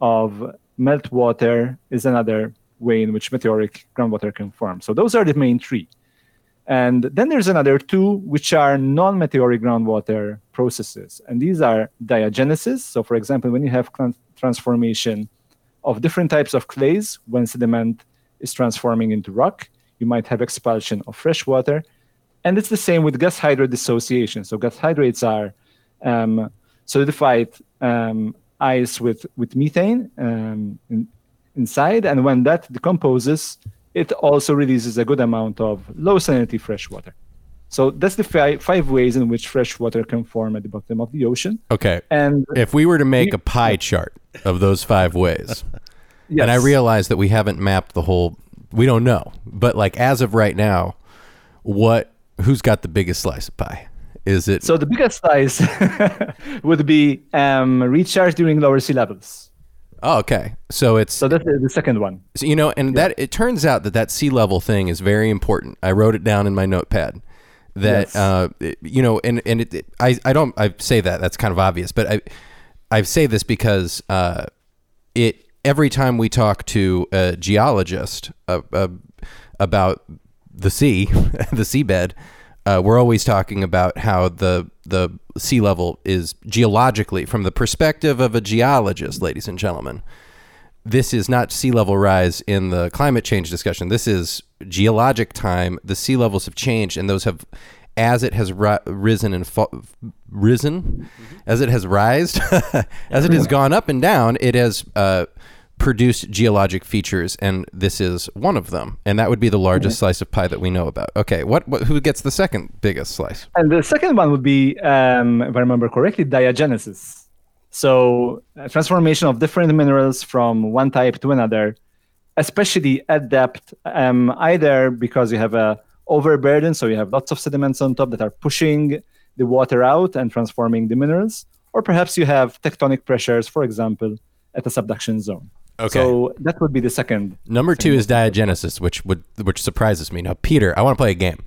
of meltwater is another way in which meteoric groundwater can form. So those are the main three. And then there's another two, which are non-meteoric groundwater processes. And these are diagenesis. So for example, when you have transformation of different types of clays, when sediment is transforming into rock, you might have expulsion of fresh water. And it's the same with gas hydrate dissociation. So gas hydrates are um, solidified um, ice with, with methane um, in, inside. And when that decomposes, it also releases a good amount of low salinity fresh water. So that's the five, five ways in which fresh water can form at the bottom of the ocean. Okay. And if we were to make a pie chart of those five ways, yes. and I realize that we haven't mapped the whole we don't know. But like as of right now, what who's got the biggest slice of pie? Is it so? The biggest slice would be um, recharge during lower sea levels. Oh, okay. So it's so that's the second one. So, you know, and yeah. that it turns out that that sea level thing is very important. I wrote it down in my notepad. That yes. uh, you know, and and it, it, I I don't I say that that's kind of obvious, but I I say this because uh, it every time we talk to a geologist uh, uh, about the sea, the seabed, uh, we're always talking about how the the sea level is geologically, from the perspective of a geologist, ladies and gentlemen. This is not sea level rise in the climate change discussion. This is geologic time. The sea levels have changed, and those have, as it has ri- risen and risen, mm-hmm. as it has rised, as it has gone up and down, it has uh, produced geologic features, and this is one of them. And that would be the largest mm-hmm. slice of pie that we know about. Okay, what, what, who gets the second biggest slice? And the second one would be, um, if I remember correctly, diagenesis. So transformation of different minerals from one type to another, especially at depth, um, either because you have a overburden, so you have lots of sediments on top that are pushing the water out and transforming the minerals, or perhaps you have tectonic pressures, for example, at the subduction zone. Okay. So that would be the second. Number two is diagenesis, which would which surprises me. Now, Peter, I want to play a game.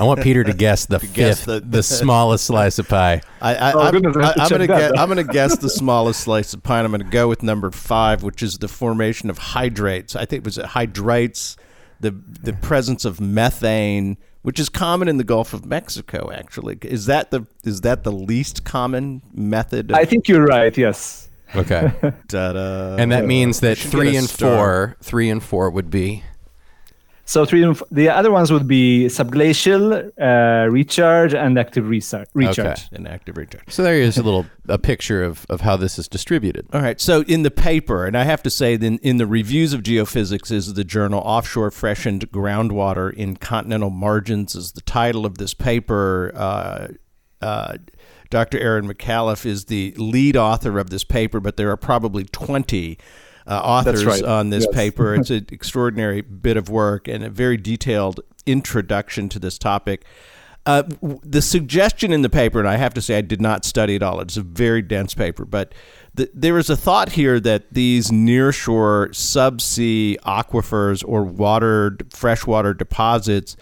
I want Peter to guess the fifth, guess the, the, smallest slice of pie. I, I, am oh, gonna guess, I'm gonna guess the smallest slice of pie. I'm gonna go with number five, which is the formation of hydrates. I think it was uh, hydrates, the the presence of methane, which is common in the Gulf of Mexico. Actually, is that the is that the least common method? Of, I think you're right. Yes. Okay. Da-da. And that means that three and star. four, three and four would be. So three and f- the other ones would be subglacial, uh, recharge, and active recharge. Recharge okay. and active recharge. So there is a little a picture of, of how this is distributed. All right. So in the paper, and I have to say, in, in the reviews of geophysics, is the journal "Offshore Freshened Groundwater in Continental Margins" is the title of this paper. Uh, uh, Dr. Aaron Micallef is the lead author of this paper, but there are probably 20 uh, authors right. on this yes. paper. It's an extraordinary bit of work and a very detailed introduction to this topic. Uh, the suggestion in the paper, and I have to say I did not study it all. It's a very dense paper, but the, there is a thought here that these nearshore subsea aquifers or water freshwater deposits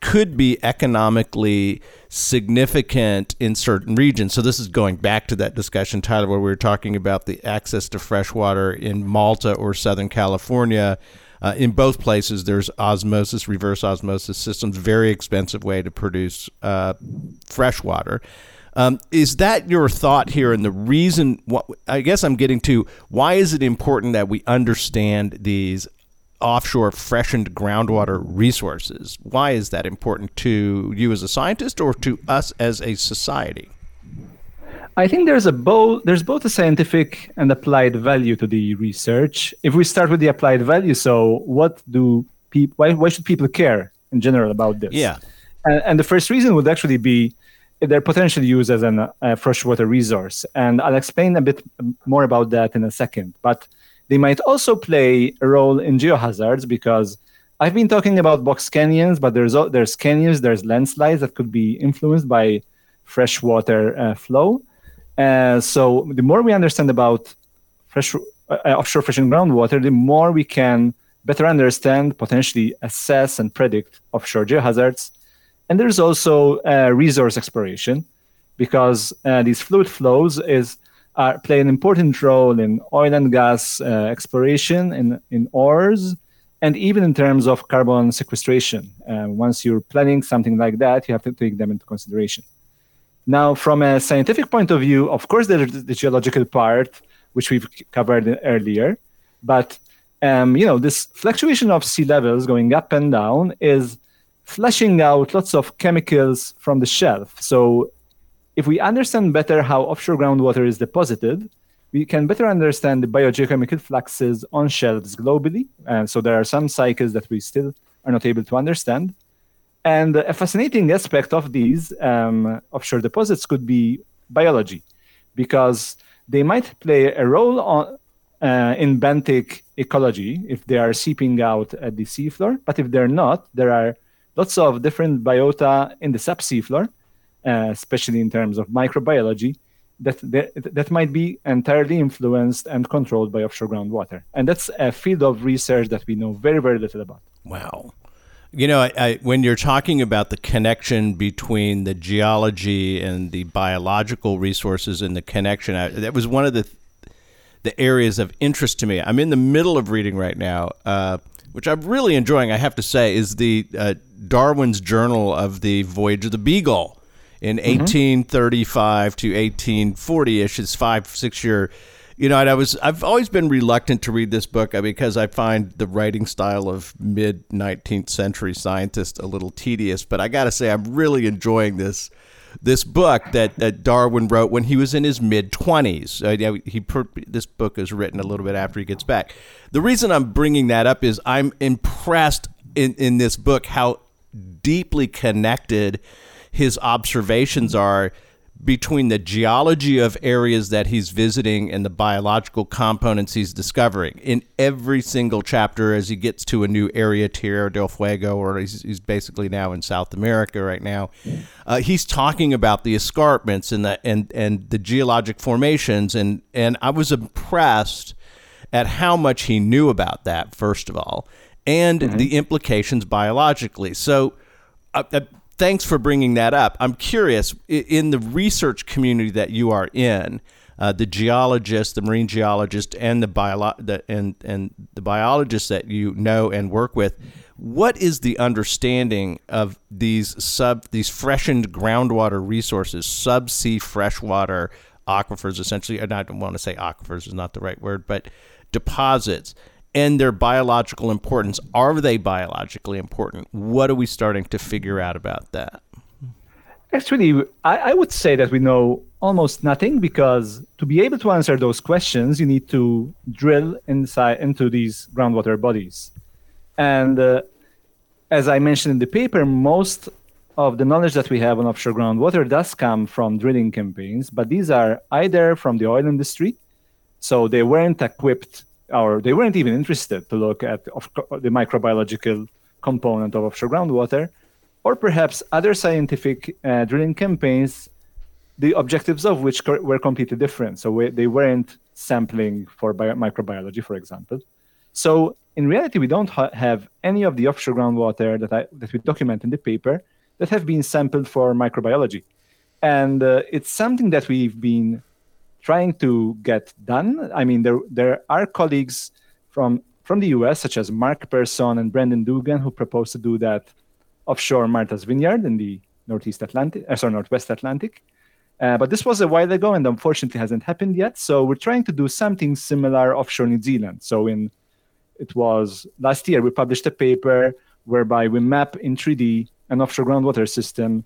could be economically significant in certain regions. So this is going back to that discussion, Tyler, where we were talking about the access to fresh water in Malta or Southern California. Uh, in both places, there's osmosis, reverse osmosis systems, very expensive way to produce uh, fresh water. Um, is that your thought here? And the reason, what, I guess I'm getting to, why is it important that we understand these offshore freshened groundwater resources. Why is that important to you as a scientist or to us as a society? I think there's a both there's both a scientific and applied value to the research. If we start with the applied value, so what do people why, why should people care in general about this? Yeah. And, and the first reason would actually be their potential use as a uh, freshwater resource. And I'll explain a bit more about that in a second. But they might also play a role in geohazards because I've been talking about box canyons, but there's there's canyons, there's landslides that could be influenced by freshwater uh, flow. Uh, so the more we understand about fresh uh, offshore freshened groundwater, the more we can better understand, potentially assess and predict offshore geohazards. And there's also uh, resource exploration because uh, these fluid flows is are, play an important role in oil and gas uh, exploration in, in ores and even in terms of carbon sequestration. Uh, once you're planning something like that, you have to take them into consideration. Now, from a scientific point of view, of course, there's the geological part, which we've covered earlier, but um, you know, this fluctuation of sea levels going up and down is flushing out lots of chemicals from the shelf. So if we understand better how offshore groundwater is deposited, we can better understand the biogeochemical fluxes on shelves globally. And so there are some cycles that we still are not able to understand. And a fascinating aspect of these um, offshore deposits could be biology, because they might play a role on, uh, in benthic ecology if they are seeping out at the seafloor. But if they're not, there are lots of different biota in the subsea floor uh, especially in terms of microbiology, that, that that might be entirely influenced and controlled by offshore groundwater. And that's a field of research that we know very, very little about. Wow. You know, I, I, when you're talking about the connection between the geology and the biological resources and the connection, I, that was one of the the areas of interest to me. I'm in the middle of reading right now, uh, which I'm really enjoying. I have to say, is the uh, Darwin's Journal of the Voyage of the Beagle in mm-hmm. 1835 to 1840ish. It's five six year. You know, and I was I've always been reluctant to read this book uh, because I find the writing style of mid 19th century scientists a little tedious. But I got to say, I'm really enjoying this this book that, that Darwin wrote when he was in his mid 20s. Uh, he this book is written a little bit after he gets back. The reason I'm bringing that up is I'm impressed in, in this book how deeply connected his observations are between the geology of areas that he's visiting and the biological components he's discovering. In every single chapter, as he gets to a new area, Tierra del Fuego, or he's, he's basically now in South America right now, uh, he's talking about the escarpments and the and and the geologic formations, and and I was impressed at how much he knew about that first of all, and mm-hmm. the implications biologically. So. Uh, uh thanks for bringing that up. I'm curious in the research community that you are in, uh, the geologist, the marine geologist, and the bio the, and and the biologists that you know and work with. What is the understanding of these sub these freshened groundwater resources, subsea freshwater aquifers, essentially? And I don't want to say aquifers is not the right word, but deposits and their biological importance. Are they biologically important? What are we starting to figure out about that? Actually, I, I, would say that we know almost nothing because to be able to answer those questions, you need to drill inside into these groundwater bodies. And uh, as I mentioned in the paper, most of the knowledge that we have on offshore groundwater does come from drilling campaigns, but these are either from the oil industry, so they weren't equipped or they weren't even interested to look at the microbiological component of offshore groundwater, or perhaps other scientific uh, drilling campaigns, the objectives of which co- were completely different. So we, they weren't sampling for bio- microbiology, for example. So in reality, we don't ha- have any of the offshore groundwater that I, that we document in the paper that have been sampled for microbiology, and uh, it's something that we've been trying to get done. I mean, there there are colleagues from from the U.S. such as Mark Person and Brendan Dugan who proposed to do that offshore Martha's Vineyard in the Northeast Atlantic, uh, sorry, Northwest Atlantic. Uh, but this was a while ago and unfortunately hasn't happened yet. So we're trying to do something similar offshore New Zealand. So in it was last year we published a paper whereby we map in 3D an offshore groundwater system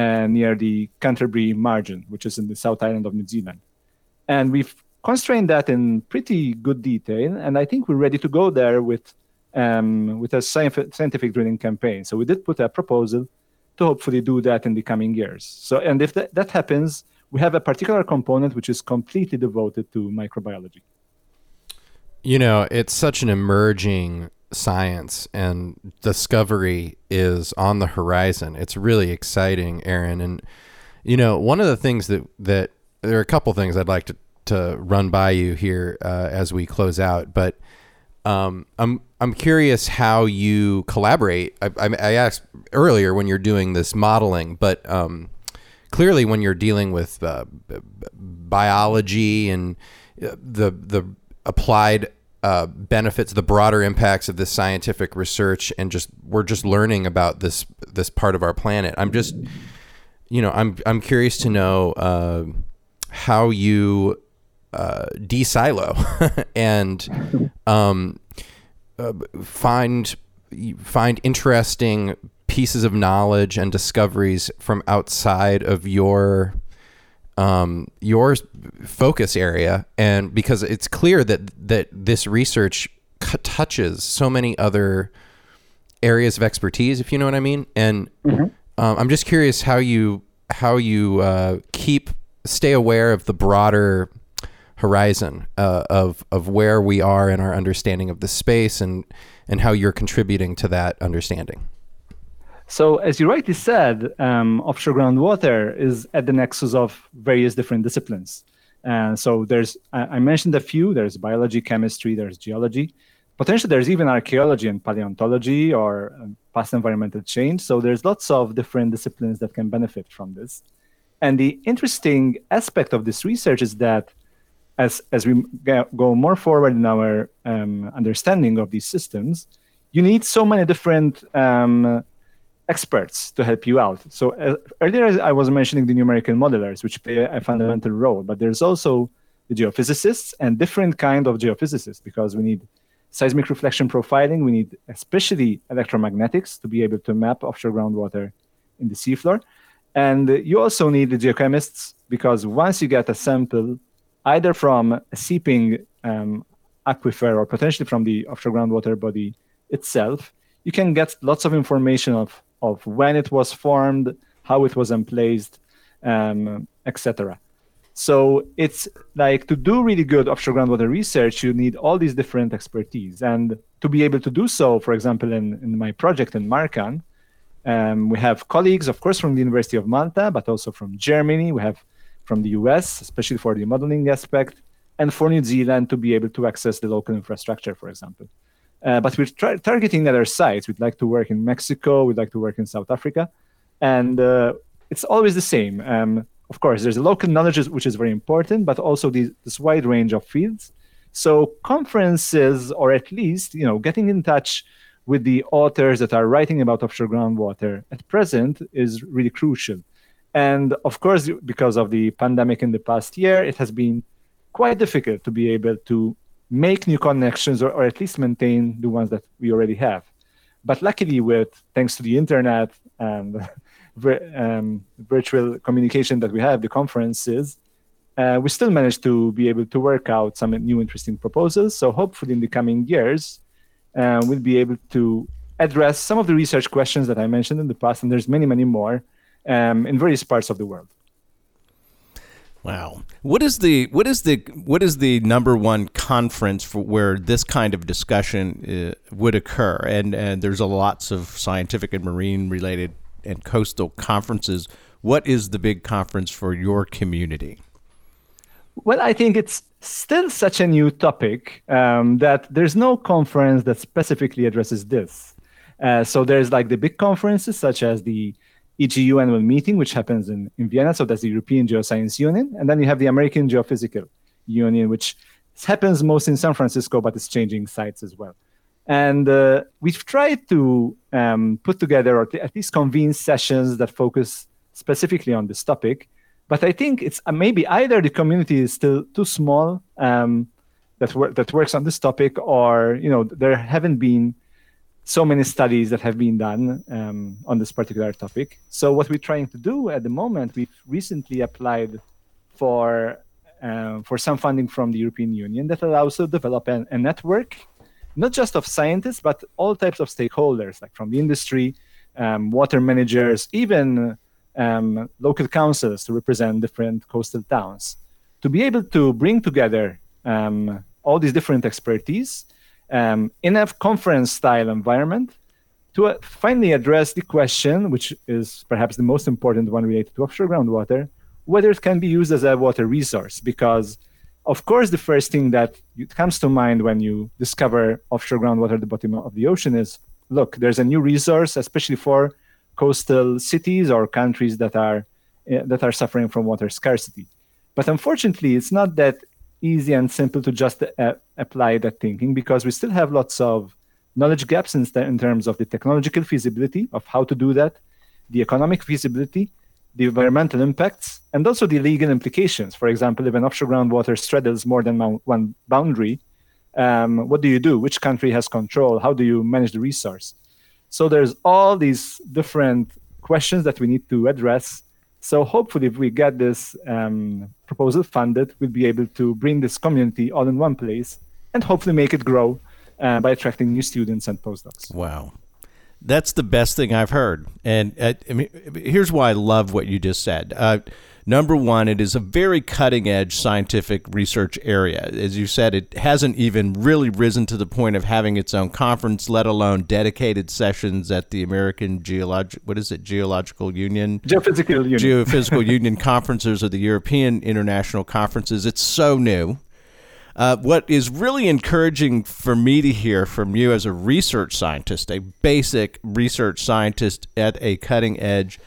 uh, near the Canterbury margin, which is in the South Island of New Zealand. And we've constrained that in pretty good detail. And I think we're ready to go there with um, with a scientific drilling campaign. So we did put a proposal to hopefully do that in the coming years. So, and if that, that happens, we have a particular component which is completely devoted to microbiology. You know, it's such an emerging science and discovery is on the horizon. It's really exciting, Aaron. And you know, one of the things that that there are a couple things I'd like to to run by you here uh, as we close out, but um, I'm I'm curious how you collaborate. I, I, I, asked earlier when you're doing this modeling, but um, clearly when you're dealing with uh, biology and uh, the the applied uh, benefits, the broader impacts of this scientific research, and just we're just learning about this this part of our planet. I'm just, you know, I'm I'm curious to know uh, how you uh, de-silo and um, uh, find find interesting pieces of knowledge and discoveries from outside of your um, your focus area, and because it's clear that that this research c- touches so many other areas of expertise, if you know what I mean. And mm-hmm. um, I'm just curious how you how you uh, keep stay aware of the broader horizon uh, of of where we are in our understanding of the space and and how you're contributing to that understanding. So, as you rightly said, um, offshore groundwater is at the nexus of various different disciplines. And so, there's I mentioned a few. There's biology, chemistry, there's geology. Potentially, there's even archaeology and paleontology or um, past environmental change. So, there's lots of different disciplines that can benefit from this. And the interesting aspect of this research is that as as we go more forward in our um, understanding of these systems, you need so many different um, experts to help you out. So uh, earlier I was mentioning the numerical modelers, which play a fundamental role, but there's also the geophysicists and different kind of geophysicists because we need seismic reflection profiling. We need especially electromagnetics to be able to map offshore groundwater in the seafloor. And you also need the geochemists because once you get a sample, either from a seeping um, aquifer or potentially from the offshore groundwater body itself, you can get lots of information of of when it was formed, how it was emplaced, um, etc. So it's like to do really good offshore groundwater research, you need all these different expertise. And to be able to do so, for example, in, in my project in MARCAN, um, we have colleagues, of course, from the University of Malta, but also from Germany. We have from the US, especially for the modeling aspect, and for New Zealand to be able to access the local infrastructure, for example. Uh, but we're tra- targeting other sites. We'd like to work in Mexico. We'd like to work in South Africa, and uh, it's always the same. Um, of course, there's local knowledge which is very important, but also this wide range of fields. So conferences, or at least you know, getting in touch with the authors that are writing about offshore groundwater at present is really crucial. And of course, because of the pandemic in the past year, it has been quite difficult to be able to make new connections or, or at least maintain the ones that we already have. But luckily, with thanks to the internet and um, virtual communication that we have, the conferences, uh, we still managed to be able to work out some new interesting proposals. So hopefully, in the coming years, uh, we'll be able to address some of the research questions that I mentioned in the past, and there's many, many more um, in various parts of the world. Wow. What is the what is the what is the number one conference for where this kind of discussion uh, would occur? And and there's a lots of scientific and marine related and coastal conferences. What is the big conference for your community? Well, I think it's still such a new topic um, that there's no conference that specifically addresses this. Uh, so there's like the big conferences such as the EGU annual meeting, which happens in, in Vienna. So that's the European Geoscience Union. And then you have the American Geophysical Union, which happens most in San Francisco, but it's changing sites as well. And uh, we've tried to um, put together or at least convene sessions that focus specifically on this topic. But I think it's uh, maybe either the community is still too small um, that, wor- that works on this topic, or you know there haven't been so many studies that have been done um, on this particular topic. So what we're trying to do at the moment, we've recently applied for uh, for some funding from the European Union that allows us to develop a, a network, not just of scientists, but all types of stakeholders, like from the industry, um, water managers, even um, local councils to represent different coastal towns, to be able to bring together um, all these different expertise um, in a conference style environment to uh, finally address the question, which is perhaps the most important one related to offshore groundwater, whether it can be used as a water resource. Because, of course, the first thing that comes to mind when you discover offshore groundwater at the bottom of the ocean is look, there's a new resource, especially for coastal cities or countries that are uh, that are suffering from water scarcity. But unfortunately, it's not that easy and simple to just uh, apply that thinking because we still have lots of knowledge gaps in, in terms of the technological feasibility of how to do that, the economic feasibility, the environmental impacts, and also the legal implications. For example, if an offshore groundwater straddles more than one boundary, um, what do you do? Which country has control? How do you manage the resource? So there's all these different questions that we need to address. So hopefully, if we get this um, proposal funded, we'll be able to bring this community all in one place and hopefully make it grow uh, by attracting new students and postdocs. Wow. That's the best thing I've heard. And uh, I mean, here's why I love what you just said. Uh, Number one, it is a very cutting edge scientific research area. As you said, it hasn't even really risen to the point of having its own conference, let alone dedicated sessions at the American Geologic, what is it, Geological Union? Geophysical Union. Geophysical Union conferences or the European international conferences. It's so new. Uh, what is really encouraging for me to hear from you as a research scientist, a basic research scientist at a cutting edge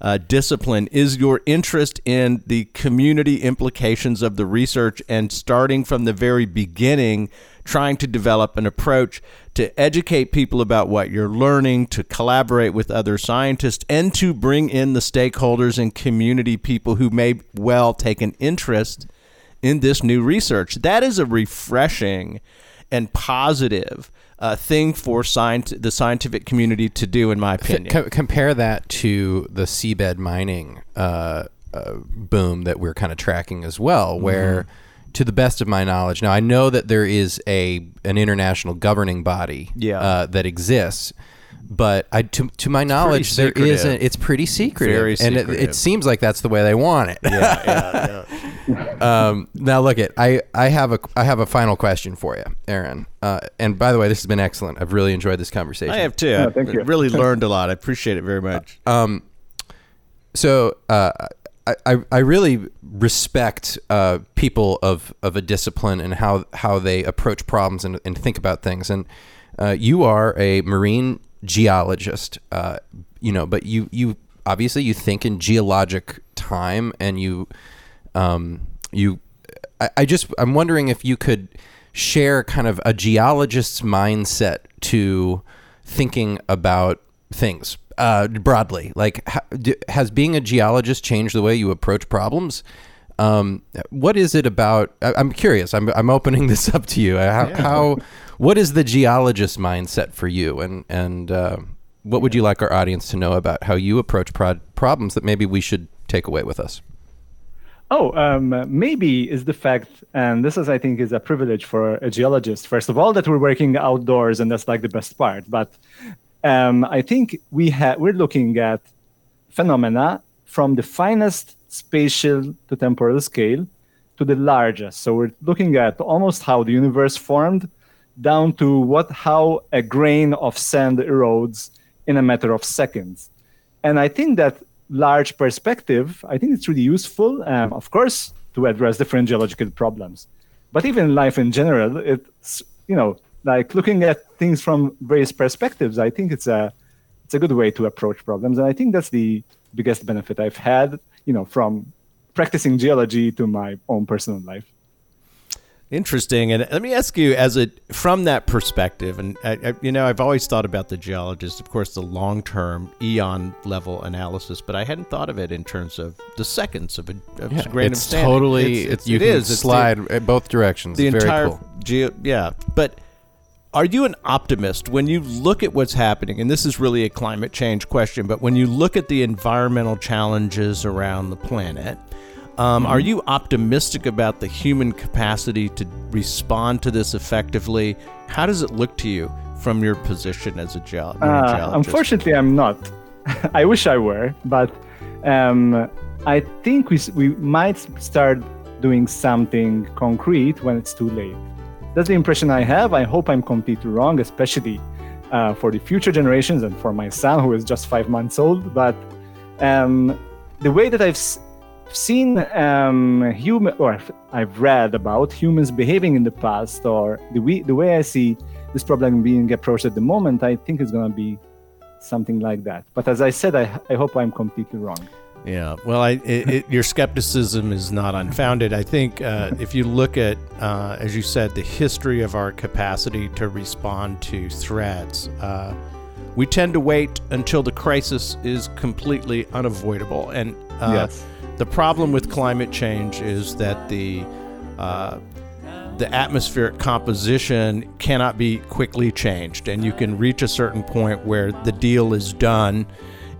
uh, discipline is your interest in the community implications of the research and starting from the very beginning, trying to develop an approach to educate people about what you're learning, to collaborate with other scientists, and to bring in the stakeholders and community people who may well take an interest in this new research. That is a refreshing and positive uh, thing for science, the scientific community to do, in my opinion. C- compare that to the seabed mining uh, uh, boom that we're kind of tracking as well, where. Mm-hmm. To the best of my knowledge, now I know that there is a an international governing body yeah. Uh, that exists, but I, to, to my knowledge, there isn't. It's pretty secretive, Very secretive. and it, it, seems like that's the way they want it. Yeah, yeah, yeah. um, now look at I, I have a I have a final question for you, Aaron. Uh, and by the way, this has been excellent. I've really enjoyed this conversation. I have too. Yeah, thank you. Really learned a lot. I appreciate it very much. Um, so uh, I, I really respect uh, people of, of a discipline and how how they approach problems and, and think about things. And uh, you are a marine geologist, uh, you know, but you you obviously you think in geologic time and you um, you, I, I just I'm wondering if you could share kind of a geologist's mindset to thinking about things uh, broadly. Like, has being a geologist changed the way you approach problems? Um, what is it about? I, am curious. I'm, I'm opening this up to you. How, yeah. how what is the geologist mindset for you, and and uh, what would you like our audience to know about how you approach problems that maybe we should take away with us? Oh, um, maybe is the fact, and this is, I think, is a privilege for a geologist. First of all, that we're working outdoors, and that's like the best part. But um, I think we have we're looking at phenomena from the finest spatial to temporal scale to the largest. So we're looking at almost how the universe formed, down to what how a grain of sand erodes in a matter of seconds. And I think that large perspective, I think it's really useful, um, of course, to address different geological problems. But even life in general, it's you know like looking at things from various perspectives. I think it's a it's a good way to approach problems, and I think that's the biggest benefit I've had, you know, from practicing geology to my own personal life. Interesting. And let me ask you, as a from that perspective, and I, I, you know, I've always thought about the geologist, of course, the long-term eon level analysis, but I hadn't thought of it in terms of the seconds of a, of Yeah, grain it's of sand. totally. It's, it's, you it can is. The- slide in both directions. the It's very entire cool. geo yeah but are you an optimist when you look at what's happening and this is really a climate change question but when you look at the environmental challenges around the planet um, are you optimistic about the human capacity to respond to this effectively how does it look to you from your position as a geo- Uh, geologist unfortunately, I'm not. I wish I were, but um, I think we, we might start doing something concrete when it's too late. That's the impression I have. I hope I'm completely wrong, especially uh, for the future generations and for my son, who is just five months old. But um, the way that I've s- seen um, human, or I've read about humans behaving in the past, or the way, the way I see this problem being approached at the moment, I think it's going to be something like that. But as I said, I, I hope I'm completely wrong. Yeah, well, I, it, it, your skepticism is not unfounded. I think uh, if you look at, uh, as you said, the history of our capacity to respond to threats, uh, we tend to wait until the crisis is completely unavoidable. And uh, Yes. The problem with climate change is that the uh, the atmospheric composition cannot be quickly changed, and you can reach a certain point where the deal is done.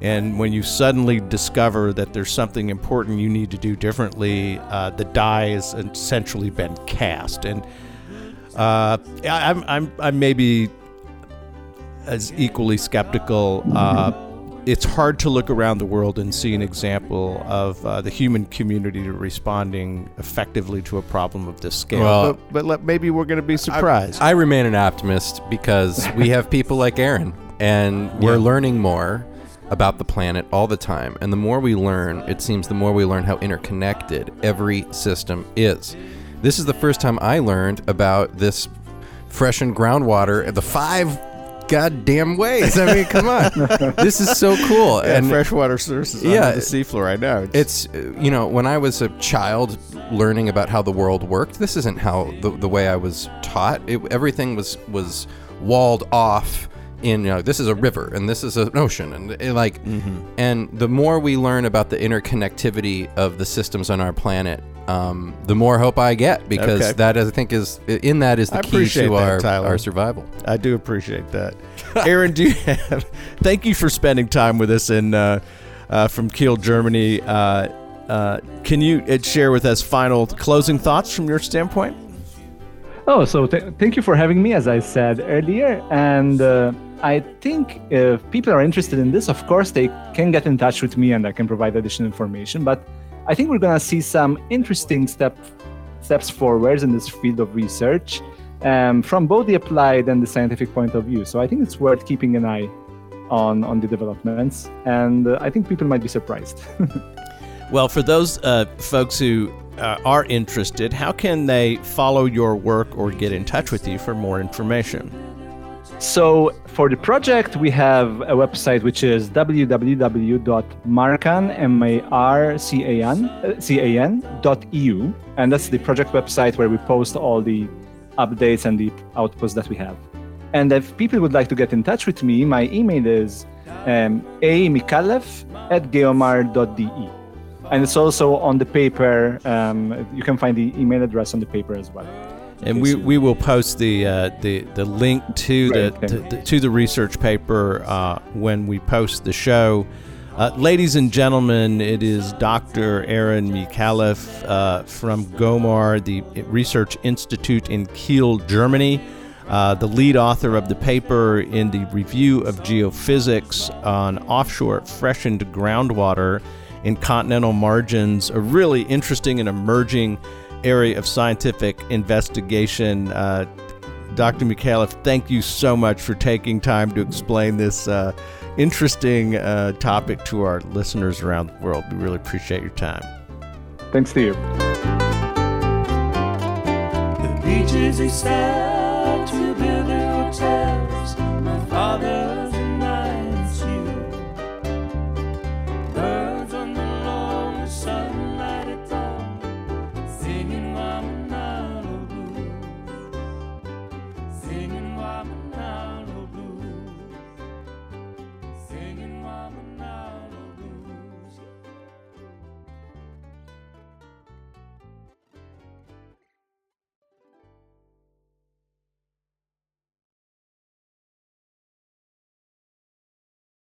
And when you suddenly discover that there's something important you need to do differently, uh, the die has essentially been cast. And uh, I- I'm, I'm, I'm maybe as equally skeptical. Uh, it's hard to look around the world and see an example of uh, the human community responding effectively to a problem of this scale. Well- but but let, maybe we're going to be surprised. I remain an optimist because we have people like Aaron, and we're Yeah. learning more about the planet all the time. And the more we learn, it seems the more we learn how interconnected every system is. This is the first time I learned about this freshened groundwater the five goddamn ways. I mean, come on. this is so cool. and and freshwater sources Yeah. the seafloor. I know. it's you know when I was a child learning about how the world worked. This isn't how the, the way I was taught. It, everything was was walled off. In you know, this is a river and this is an ocean and it, like, and the more we learn about the interconnectivity of the systems on our planet, um, the more hope I get because Okay. that I think is in that is the I key to that, our Tyler. our survival. I do appreciate that. Aaron, do you have? Thank you for spending time with us in uh, uh, from Kiel, Germany. Uh, uh, can you uh, share with us final closing thoughts from your standpoint? Oh, so th- thank you for having me, as I said earlier. And uh, I think if people are interested in this, of course, they can get in touch with me and I can provide additional information. But I think we're going to see some interesting step, steps forwards in this field of research um, from both the applied and the scientific point of view. So I think it's worth keeping an eye on, on the developments. And uh, I think people might be surprised. Well, for those uh, folks who uh, are interested, how can they follow your work or get in touch with you for more information? So for the project, we have a website which is www.marcan, M-A-R-C-A-N, uh, C-A-N, dot EU. And that's the project website where we post all the updates and the outputs that we have. And if people would like to get in touch with me, my email is um, amicallef at geomar.de. And it's also on the paper. Um, you can find the email address on the paper as well. And we, we will post the uh, the the link to the, Right, okay. to, the to the research paper uh, when we post the show. Uh, ladies and gentlemen, it is Dr. Aaron Micallef uh, from GEOMAR, the Research Institute in Kiel, Germany, uh, the lead author of the paper in the Review of Geophysics on offshore freshened groundwater in continental margins, a really interesting and emerging area of scientific investigation. Uh, Dr. Micallef, thank you so much for taking time to explain this uh, interesting uh, topic to our listeners around the world. We really appreciate your time. Thanks to you. The beaches